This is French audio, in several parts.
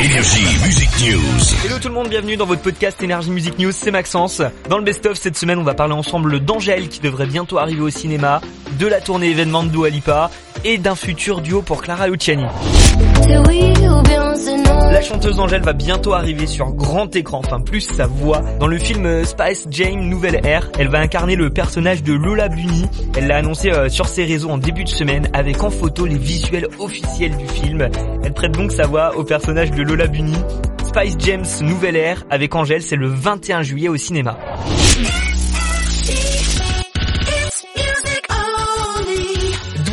Énergie Music. Hello tout le monde, bienvenue dans votre podcast Énergie Music News, c'est Maxence. Dans le best-of cette semaine, on va parler ensemble d'Angèle qui devrait bientôt arriver au cinéma, de la tournée événement de Dua Lipa et d'un futur duo pour Clara Luciani. La chanteuse Angèle va bientôt arriver sur grand écran, enfin plus sa voix. Dans le film Spice Jane Nouvelle Air, elle va incarner le personnage de Lola Bunny. Elle l'a annoncé euh, sur ses réseaux en début de semaine avec en photo les visuels officiels du film. Elle prête donc sa voix au personnage de Lola Bunny. Spice James Nouvelle Air avec Angèle, c'est le 21 juillet au cinéma.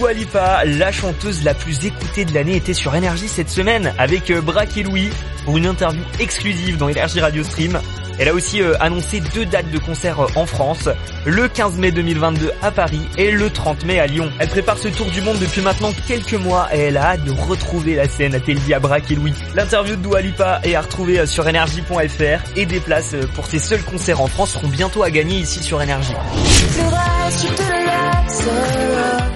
Dua Lipa, la chanteuse la plus écoutée de l'année, était sur Énergie cette semaine avec euh, Braque et Louis pour une interview exclusive dans Énergie Radio Stream. Elle a aussi euh, annoncé deux dates de concert euh, en France, le 15 mai 2022 à Paris et le 30 mai à Lyon. Elle prépare ce tour du monde depuis maintenant quelques mois et elle a hâte de retrouver la scène, a-t-elle à Braque et Louis. L'interview de Dua Lipa est à retrouver sur énergie.fr et des places pour ses seuls concerts en France seront bientôt à gagner ici sur Énergie.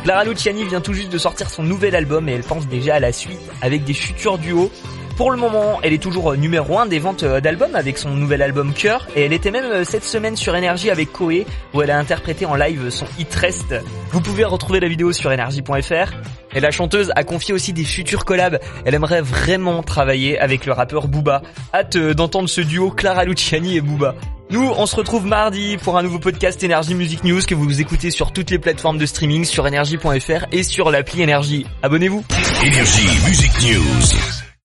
Clara Luciani vient tout juste de sortir son nouvel album et elle pense déjà à la suite avec des futurs duos. Pour le moment, elle est toujours numéro 1 des ventes d'albums avec son nouvel album Cœur et elle était même cette semaine sur Énergie avec Koé où elle a interprété en live son hit Rest. Vous pouvez retrouver la vidéo sur énergie.fr. Et la chanteuse a confié aussi des futurs collabs. Elle aimerait vraiment travailler avec le rappeur Booba. Hâte d'entendre ce duo Clara Luciani et Booba. Nous, on se retrouve mardi pour un nouveau podcast Énergie Music News que vous écoutez sur toutes les plateformes de streaming, sur énergie.fr et sur l'appli Énergie. Abonnez-vous. Énergie Music News.